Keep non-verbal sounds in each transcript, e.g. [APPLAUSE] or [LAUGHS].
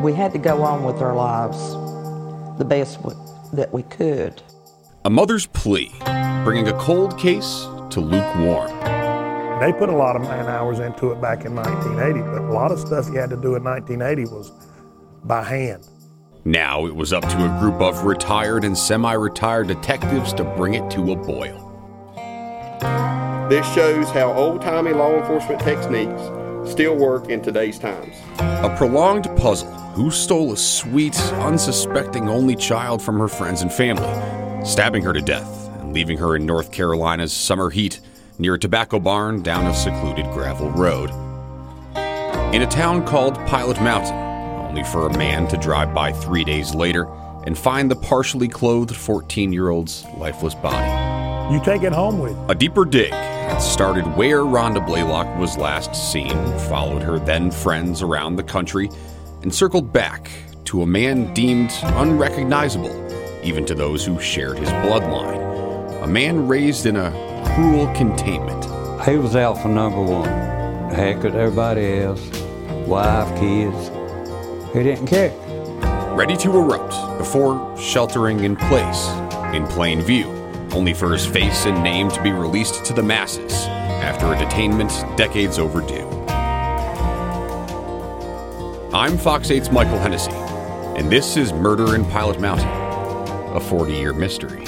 we had to go on with our lives the best that we could. A mother's plea, bringing a cold case to lukewarm. They put a lot of man hours into it back in 1980, but a lot of stuff you had to do in 1980 was by hand. Now it was up to a group of retired and semi retired detectives to bring it to a boil. This shows how old timey law enforcement techniques still work in today's times. A prolonged puzzle who stole a sweet, unsuspecting only child from her friends and family, stabbing her to death and leaving her in North Carolina's summer heat near a tobacco barn down a secluded gravel road. In a town called Pilot Mountain, only for a man to drive by three days later and find the partially clothed 14 year old's lifeless body. You take it home with you. A deeper dig that started where Ronda Blaylock was last seen, followed her then friends around the country, and circled back to a man deemed unrecognizable, even to those who shared his bloodline. A man raised in a cruel containment. He was alpha number one. Heck with everybody else. Wife, kids. He didn't care. Ready to erupt before sheltering in place, in plain view, only for his face and name to be released to the masses after a detainment decades overdue. I'm Fox 8's Michael Hennessy, and this is Murder in Pilot Mountain, a 40 year mystery.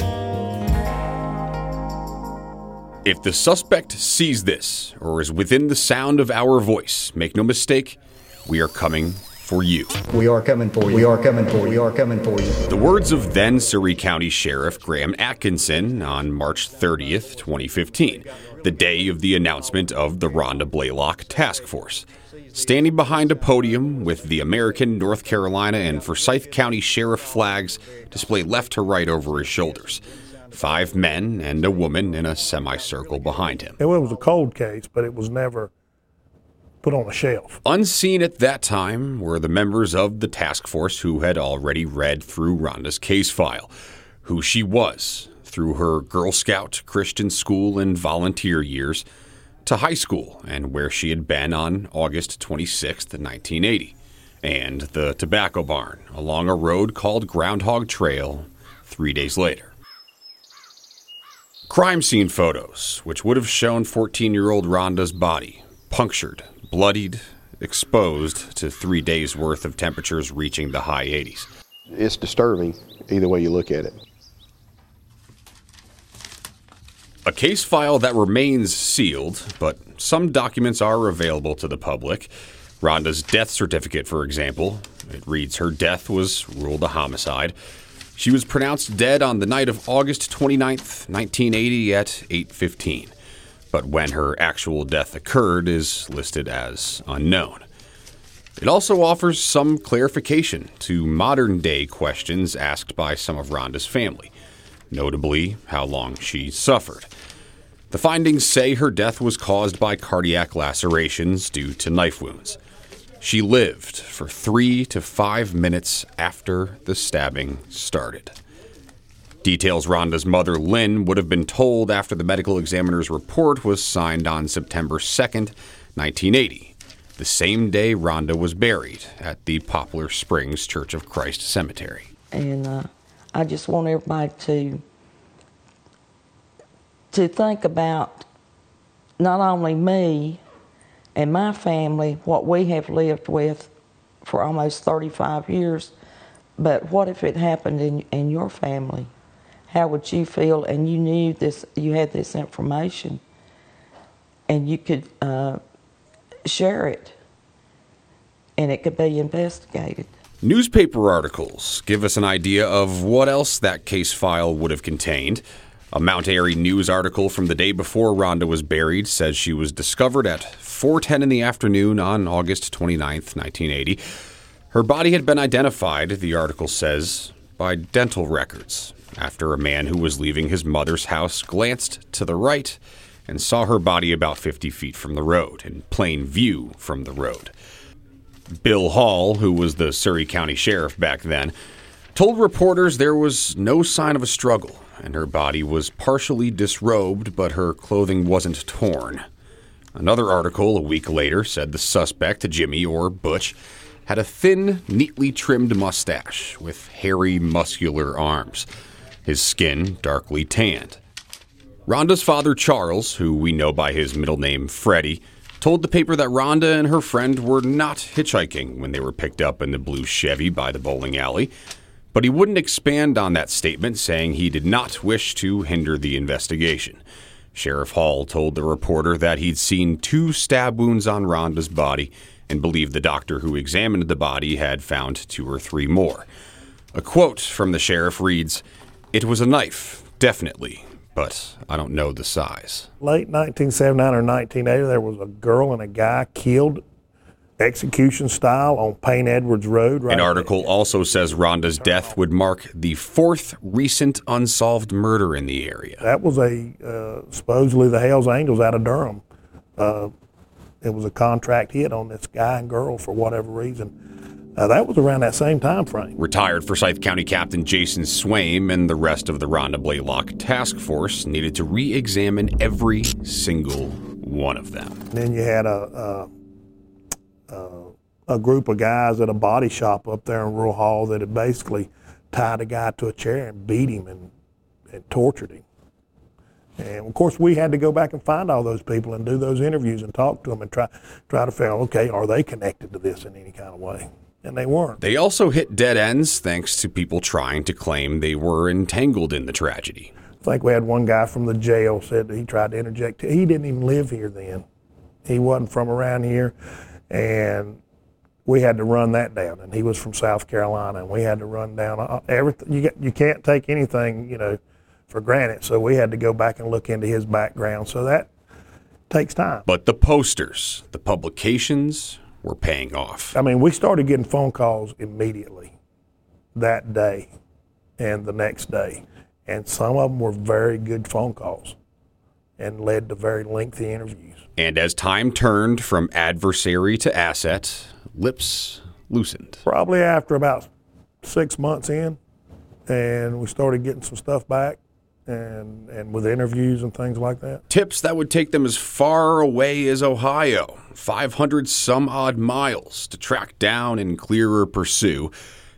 If the suspect sees this or is within the sound of our voice, make no mistake, we are coming for you. We are coming for you. We are coming for you. We are coming for you. The words of then Surry County Sheriff Graham Atkinson on March 30th, 2015, the day of the announcement of the Ronda Blaylock Task Force. Standing behind a podium with the American, North Carolina, and Forsyth County Sheriff flags displayed left to right over his shoulders. Five men and a woman in a semicircle behind him. It was a cold case, but it was never put on a shelf. Unseen at that time were the members of the task force who had already read through Ronda's case file, who she was through her Girl Scout, Christian school, and volunteer years to high school and where she had been on August 26, 1980, and the tobacco barn along a road called Groundhog Trail three days later. Crime scene photos, which would have shown 14 year old Ronda's body, punctured, bloodied, exposed to three days worth of temperatures reaching the high 80s. It's disturbing either way you look at it. A case file that remains sealed, but some documents are available to the public. Ronda's death certificate, for example, it reads her death was ruled a homicide. She was pronounced dead on the night of August 29th, 1980 at 8:15. But when her actual death occurred is listed as unknown. It also offers some clarification to modern day questions asked by some of Ronda's family, notably how long she suffered. The findings say her death was caused by cardiac lacerations due to knife wounds. She lived for three to five minutes after the stabbing started. Details Ronda's mother, Lynn, would have been told after the medical examiner's report was signed on September 2nd, 1980, the same day Ronda was buried at the Poplar Springs Church of Christ Cemetery. And uh, I just want everybody to to think about not only me and my family, what we have lived with for almost 35 years, but what if it happened in, in your family? How would you feel? And you knew this, you had this information, and you could uh, share it, and it could be investigated. Newspaper articles give us an idea of what else that case file would have contained. A Mount Airy news article from the day before Ronda was buried says she was discovered at 4:10 in the afternoon on August 29, 1980. Her body had been identified, the article says, by dental records after a man who was leaving his mother's house glanced to the right and saw her body about 50 feet from the road, in plain view from the road. Bill Hall, who was the Surry County Sheriff back then, told reporters there was no sign of a struggle and her body was partially disrobed, but her clothing wasn't torn. Another article a week later said the suspect, Jimmy or Butch, had a thin, neatly trimmed mustache with hairy, muscular arms, his skin darkly tanned. Ronda's father, Charles, who we know by his middle name, Freddie, told the paper that Ronda and her friend were not hitchhiking when they were picked up in the blue Chevy by the bowling alley. But he wouldn't expand on that statement, saying he did not wish to hinder the investigation. Sheriff Hall told the reporter that he'd seen two stab wounds on Ronda's body and believed the doctor who examined the body had found two or three more. A quote from the sheriff reads It was a knife, definitely, but I don't know the size. Late 1979 or 1980, there was a girl and a guy killed execution style on Payne Edwards Road. Right An article also says Ronda's death would mark the fourth recent unsolved murder in the area. That was a uh, supposedly the Hell's Angels out of Durham. Uh, it was a contract hit on this guy and girl for whatever reason. Uh, that was around that same time frame. Retired Forsyth County Captain Jason Swaim and the rest of the Ronda Blaylock task force needed to re examine every single one of them. And then you had a, a, a, a group of guys at a body shop up there in Rural Hall that had basically tied a guy to a chair and beat him and, and tortured him. And of course, we had to go back and find all those people and do those interviews and talk to them and try try to figure out, okay, are they connected to this in any kind of way? And they weren't. They also hit dead ends thanks to people trying to claim they were entangled in the tragedy. I think we had one guy from the jail said that he tried to interject. He didn't even live here then. He wasn't from around here, and we had to run that down. And he was from South Carolina, and we had to run down uh, everything. You get, you can't take anything, you know, for granted. So we had to go back and look into his background. So that takes time. But the posters, the publications were paying off. I mean, we started getting phone calls immediately that day and the next day. And some of them were very good phone calls and led to very lengthy interviews. And as time turned from adversary to asset, lips loosened. Probably after about six months in, and we started getting some stuff back and, and with interviews and things like that. Tips that would take them as far away as Ohio, 500 some odd miles to track down and clear or pursue.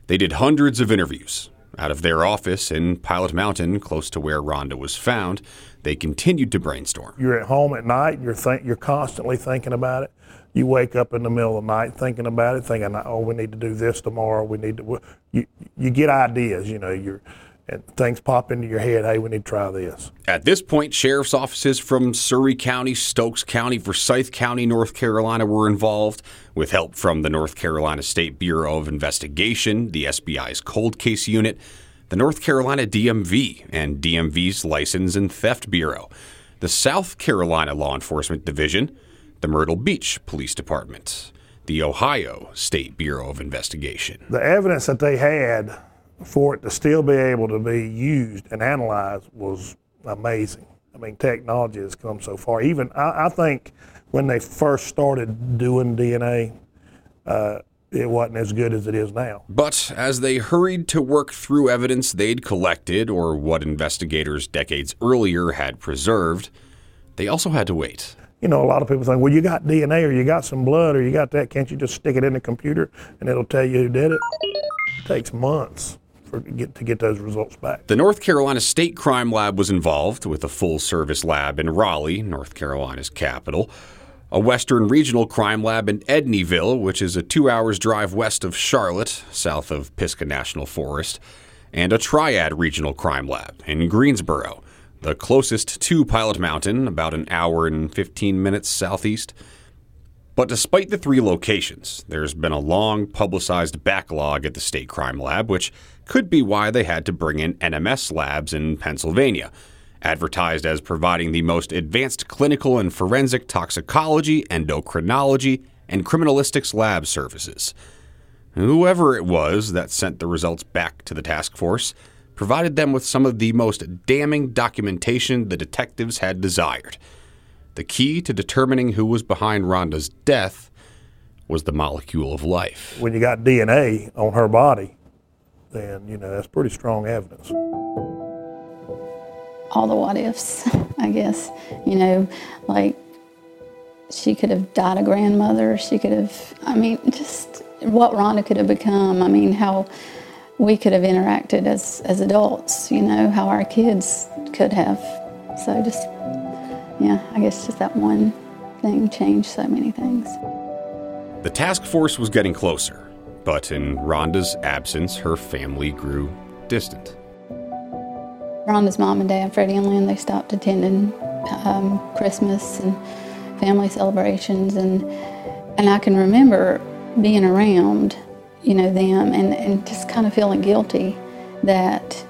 They did hundreds of interviews. Out of their office in Pilot Mountain, close to where Ronda was found, they continued to brainstorm. You're at home at night, you're, think, you're constantly thinking about it. You wake up in the middle of the night thinking about it, thinking, oh, we need to do this tomorrow. We need to, you, you get ideas, you know, you're, and things pop into your head, hey, we need to try this. At this point, sheriff's offices from Surry County, Stokes County, Forsyth County, North Carolina were involved, with help from the North Carolina State Bureau of Investigation, the SBI's cold case unit, the North Carolina DMV, and DMV's License and Theft Bureau, the South Carolina Law Enforcement Division, the Myrtle Beach Police Department, the Ohio State Bureau of Investigation. The evidence that they had for it to still be able to be used and analyzed was amazing. I mean, technology has come so far. Even I, I think when they first started doing DNA, uh, it wasn't as good as it is now. But as they hurried to work through evidence they'd collected or what investigators decades earlier had preserved, they also had to wait. You know, a lot of people think, well, you got DNA or you got some blood or you got that. Can't you just stick it in the computer and it'll tell you who did it? It takes months for to get to get those results back. The North Carolina State Crime Lab was involved with a full service lab in Raleigh, North Carolina's capital, a Western Regional Crime Lab in Edneyville, which is a two hours drive west of Charlotte, south of Pisgah National Forest, and a Triad Regional Crime Lab in Greensboro, the closest to Pilot Mountain, about an hour and 15 minutes southeast. But despite the three locations, there's been a long publicized backlog at the State Crime Lab, which could be why they had to bring in NMS labs in Pennsylvania, advertised as providing the most advanced clinical and forensic toxicology, endocrinology, and criminalistics lab services. Whoever it was that sent the results back to the task force provided them with some of the most damning documentation the detectives had desired. The key to determining who was behind Ronda's death was the molecule of life. When you got DNA on her body, then you know that's pretty strong evidence. All the what ifs, [LAUGHS] I guess. You know, like she could have died a grandmother. She could have. I mean, just what Ronda could have become. I mean, how we could have interacted as, as adults, you know, how our kids could have. So just, yeah, I guess just that one thing changed so many things. The task force was getting closer, but in Ronda's absence, her family grew distant. Ronda's mom and dad, Freddie and Lynn, they stopped attending um, Christmas and family celebrations, and and I can remember being around, you know, them and, and just kind of feeling guilty that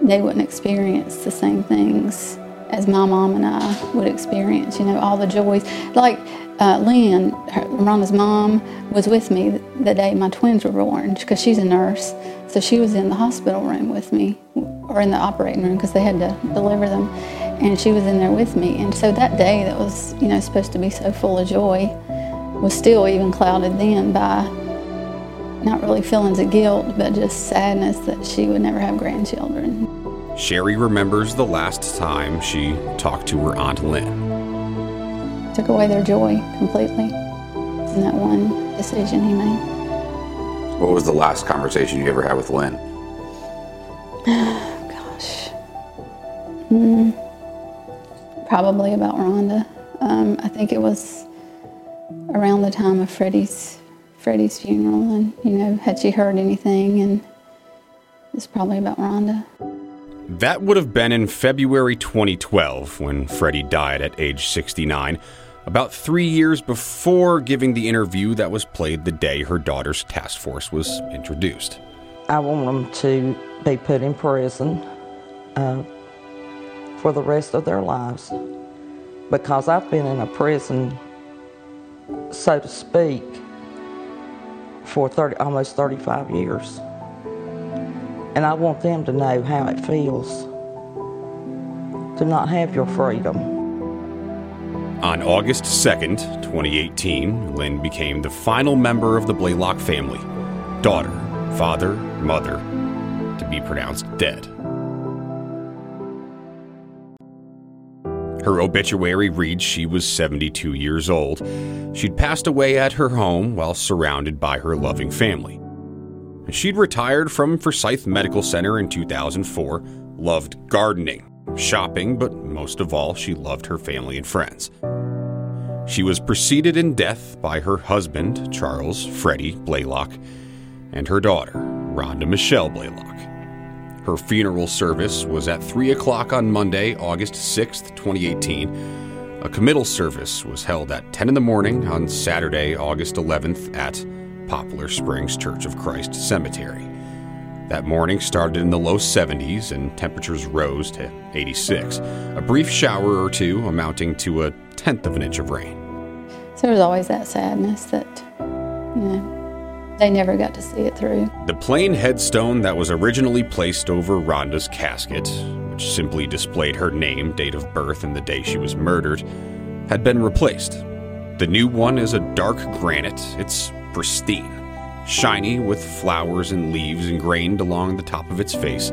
they wouldn't experience the same things as my mom and I would experience, you know, all the joys. Like uh, Lynn, her, mom, was with me the day my twins were born because she's a nurse. So she was in the hospital room with me, or in the operating room because they had to deliver them. And she was in there with me. And so that day that was, you know, supposed to be so full of joy was still even clouded then by not really feelings of guilt, but just sadness that she would never have grandchildren. Sherry remembers the last time she talked to her Aunt Lynn. Took away their joy completely in that one decision he made. What was the last conversation you ever had with Lynn? [SIGHS] Gosh. Mm, probably about Ronda. Um, I think it was around the time of Freddie's Freddie's funeral, and you know, had she heard anything, and it's probably about Ronda. That would have been in February 2012 when Freddie died at age 69, about three years before giving the interview that was played the day her daughter's task force was introduced. I want them to be put in prison uh, for the rest of their lives because I've been in a prison, so to speak, for 30, almost 35 years. And I want them to know how it feels to not have your freedom. On August 2nd, 2018, Lynn became the final member of the Blaylock family daughter, father, mother to be pronounced dead. Her obituary reads she was 72 years old. She'd passed away at her home while surrounded by her loving family. She'd retired from Forsyth Medical Center in 2004, loved gardening, shopping, but most of all, she loved her family and friends. She was preceded in death by her husband, Charles Freddie Blaylock, and her daughter, Ronda Michelle Blaylock. Her funeral service was at 3 o'clock on Monday, August 6th, 2018. A committal service was held at 10 in the morning on Saturday, August 11th at Poplar Springs Church of Christ Cemetery. That morning started in the low 70s and temperatures rose to 86. A brief shower or two amounting to a tenth of an inch of rain. So there was always that sadness that, you know, they never got to see it through. The plain headstone that was originally placed over Ronda's casket, which simply displayed her name, date of birth, and the day she was murdered, had been replaced. The new one is a dark granite. It's pristine, shiny with flowers and leaves engraved along the top of its face.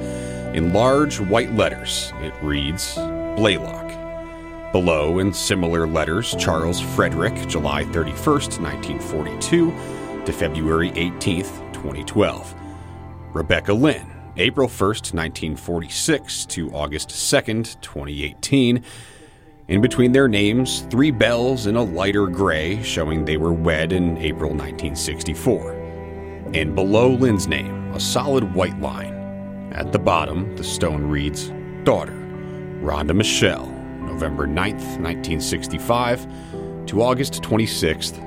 In large white letters, it reads Blaylock. Below, in similar letters, Charles Frederick, July 31st, 1942 to February 18th, 2012. Rebecca Lynn, April 1st, 1946 to August 2nd, 2018. In between their names, three bells in a lighter gray showing they were wed in April 1964. And below Lynn's name, a solid white line. At the bottom, the stone reads Daughter, Ronda Michelle, November 9th, 1965 to August 26th,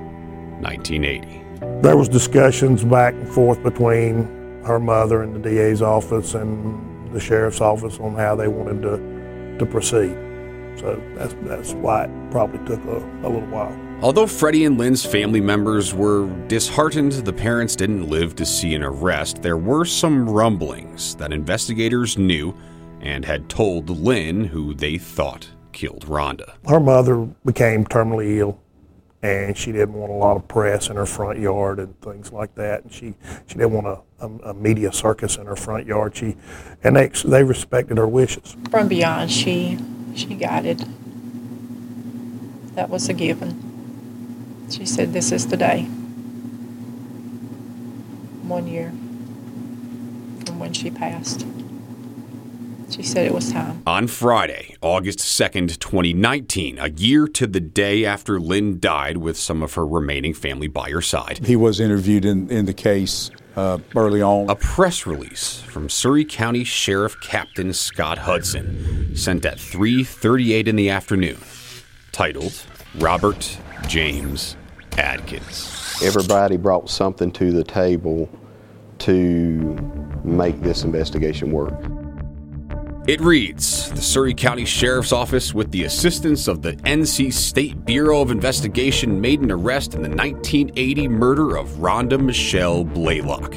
1980. There was discussions back and forth between her mother and the DA's office and the sheriff's office on how they wanted to, to proceed. So that's, that's why it probably took a, a little while. Although Freddie and Lynn's family members were disheartened the parents didn't live to see an arrest, there were some rumblings that investigators knew and had told Lynn who they thought killed Ronda. Her mother became terminally ill and she didn't want a lot of press in her front yard and things like that. And she, she didn't want a, a, a media circus in her front yard. She, and they, they respected her wishes. From beyond, she, she guided. That was a given. She said, This is the day. one year from when she passed. She said it was time. On Friday, August 2nd, 2019, a year to the day after Lynn died with some of her remaining family by her side. He was interviewed in, in the case uh, early on. A press release from Surry County Sheriff Captain Scott Hudson sent at 3:38 in the afternoon, titled Robert James Adkins. Everybody brought something to the table to make this investigation work. It reads The Surry County Sheriff's Office, with the assistance of the NC State Bureau of Investigation, made an arrest in the 1980 murder of Ronda Michelle Blaylock.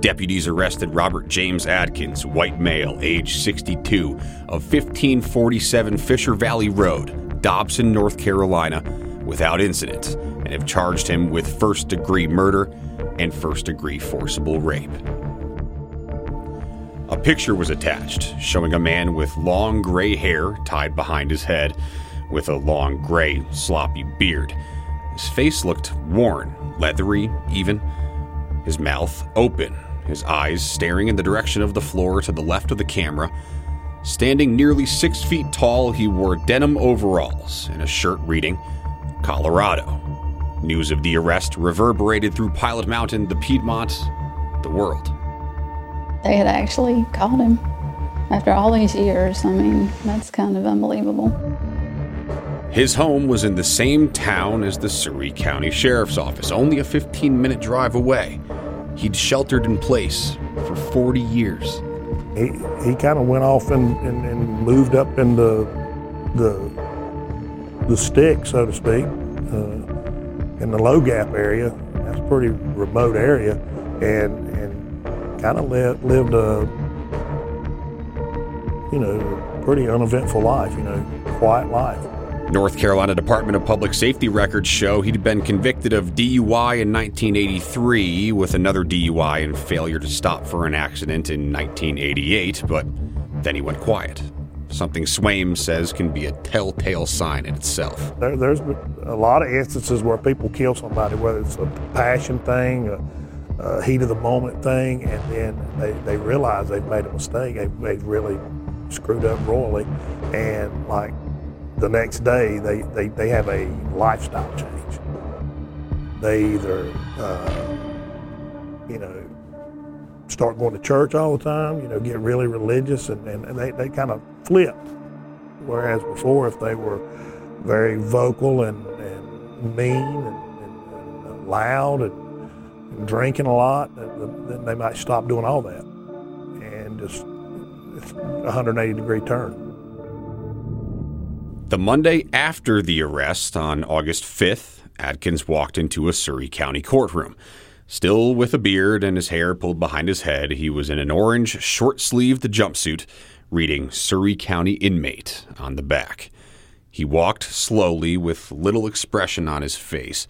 Deputies arrested Robert James Adkins, white male, age 62, of 1547 Fisher Valley Road, Dobson, North Carolina, without incident, and have charged him with first degree murder and first degree forcible rape. A picture was attached showing a man with long gray hair tied behind his head, with a long gray, sloppy beard. His face looked worn, leathery, even. His mouth open, his eyes staring in the direction of the floor to the left of the camera. Standing nearly six feet tall, he wore denim overalls and a shirt reading Colorado. News of the arrest reverberated through Pilot Mountain, the Piedmont, the world. They had actually caught him after all these years. I mean, that's kind of unbelievable. His home was in the same town as the Surry County Sheriff's Office, only a 15 minute drive away. He'd sheltered in place for 40 years. He, he kind of went off and, and, and moved up in the, the, the stick, so to speak, uh, in the low gap area. That's a pretty remote area. And, and kind of lived, a, you know, pretty uneventful life, you know, quiet life. North Carolina Department of Public Safety records show he'd been convicted of DUI in 1983 with another DUI and failure to stop for an accident in 1988, but then he went quiet. Something Swaim says can be a telltale sign in itself. There, there's a lot of instances where people kill somebody, whether it's a passion thing, a, a heat of the moment thing, and then they, they realize they've made a mistake. They, they've really screwed up royally. And like the next day, they, they, they have a lifestyle change. They either, uh, you know, start going to church all the time, you know, get really religious, and, and, and they, they kind of flip. Whereas before, if they were very vocal and, and mean and, and, and loud and drinking a lot, then they might stop doing all that and just it's a 180 degree turn. The Monday after the arrest, on August 5th, Adkins walked into a Surry County courtroom. Still with a beard and his hair pulled behind his head, he was in an orange, short sleeved jumpsuit, reading Surry County Inmate on the back. He walked slowly with little expression on his face,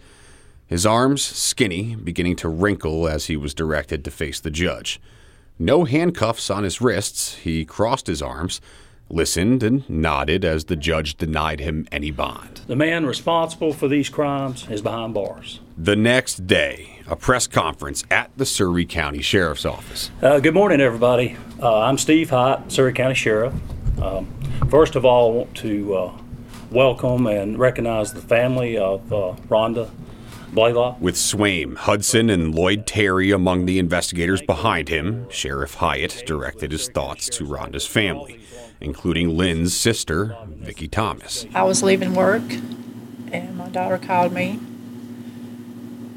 his arms skinny, beginning to wrinkle as he was directed to face the judge. No handcuffs on his wrists, he crossed his arms, listened, and nodded as the judge denied him any bond. The man responsible for these crimes is behind bars. The next day, a press conference at the Surry County Sheriff's Office. Uh, good morning, everybody. Uh, I'm Steve Hiatt, Surry County Sheriff. Um, first of all, I want to uh, welcome and recognize the family of uh, Ronda Blaylock. With Swaim, Hudson, and Lloyd Terry among the investigators behind him, Sheriff Hiatt directed his thoughts to Ronda's family, including Lynn's sister, Vicki Thomas. I was leaving work, and my daughter called me,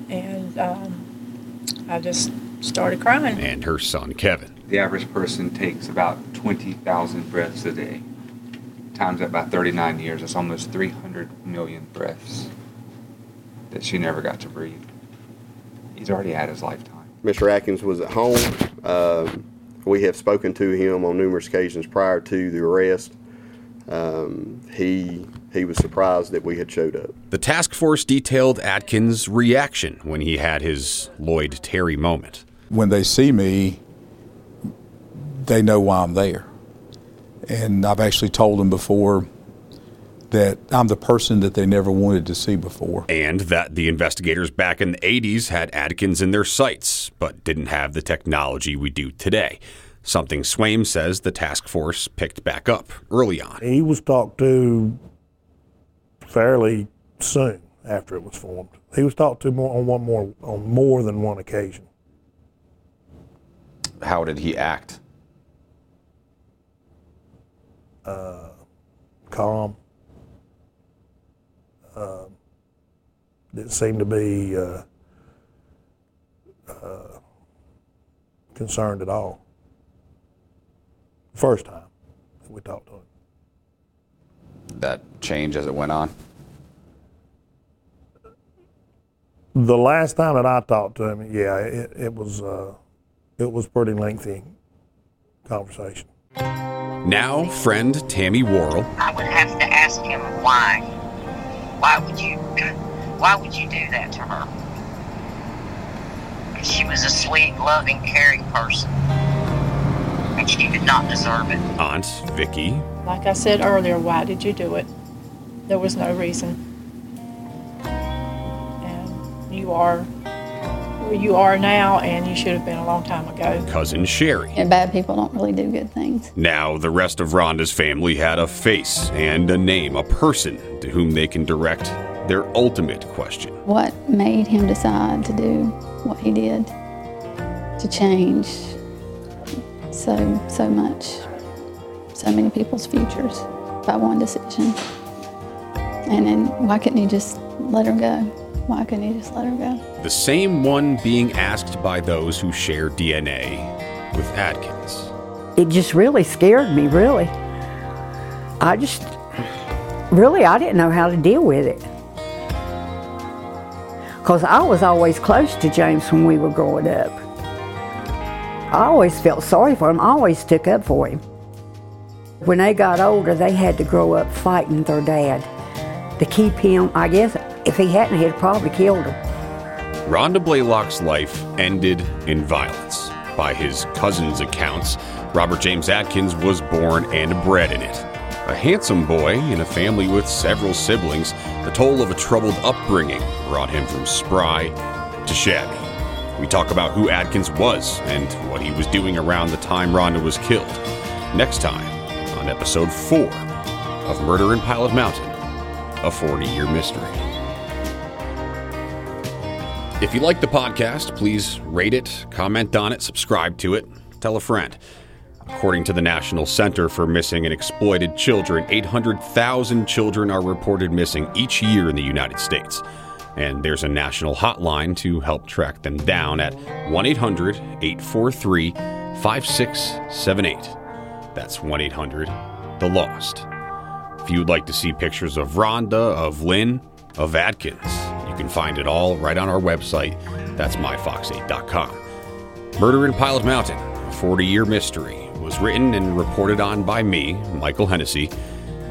and um, I just started crying. And her son, Kevin. The average person takes about 20,000 breaths a day. Times that by 39 years, that's almost 300 million breaths that she never got to breathe. He's already had his lifetime. Mr. Adkins was at home. Um, we have spoken to him on numerous occasions prior to the arrest. Um, he he was surprised that we had showed up. The task force detailed Adkins' reaction when he had his Lloyd Terry moment. When they see me, they know why I'm there. And I've actually told them before that I'm the person that they never wanted to see before. And that the investigators back in the 80s had Adkins in their sights, but didn't have the technology we do today. Something Swaim says the task force picked back up early on. He was talked to fairly soon after it was formed. He was talked to more on one more on more than one occasion. How did he act? Uh, calm. Uh, didn't seem to be uh, uh, concerned at all. First time that we talked to him. That change as it went on? The last time that I talked to him, yeah, it, it was uh, it was pretty lengthy conversation. Now, friend Tammy Worrell I would have to ask him why. Why would you? Why would you do that to her? She was a sweet, loving, caring person, and she did not deserve it. Aunt Vicky, Like I said earlier, why did you do it? There was no reason. And you are where you are now, and you should have been a long time ago. cousin Sherry. And bad people don't really do good things. Now, the rest of Ronda's family had a face and a name, a person to whom they can direct their ultimate question. What made him decide to do what he did? To change so, so much, so many people's futures by one decision. And then why couldn't he just let her go? Why couldn't he just let her go? The same one being asked by those who share DNA with Adkins. It just really scared me, really. I just, really, I didn't know how to deal with it. Because I was always close to James when we were growing up. I always felt sorry for him, I always took up for him. When they got older, they had to grow up fighting their dad to keep him. I guess if he hadn't, he'd probably killed him. Ronda Blaylock's life ended in violence. By his cousin's accounts, Robert James Adkins was born and bred in it. A handsome boy in a family with several siblings, the toll of a troubled upbringing brought him from spry to shabby. We talk about who Adkins was and what he was doing around the time Ronda was killed. Next time on episode 4 of Murder in Pilot Mountain, a 40 year mystery. If you like the podcast, please rate it, comment on it, subscribe to it, tell a friend. According to the National Center for Missing and Exploited Children, 800,000 children are reported missing each year in the United States. And there's a national hotline to help track them down at 1 800 843 5678. That's 1 800 The Lost. If you'd like to see pictures of Ronda, of Lynn, of Adkins, you can find it all right on our website. That's myfox8.com. Murder in Pilot Mountain, a 40 year mystery, was written and reported on by me, Michael Hennessy,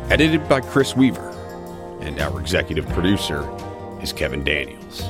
edited by Chris Weaver, and our executive producer is Kevin Daniels.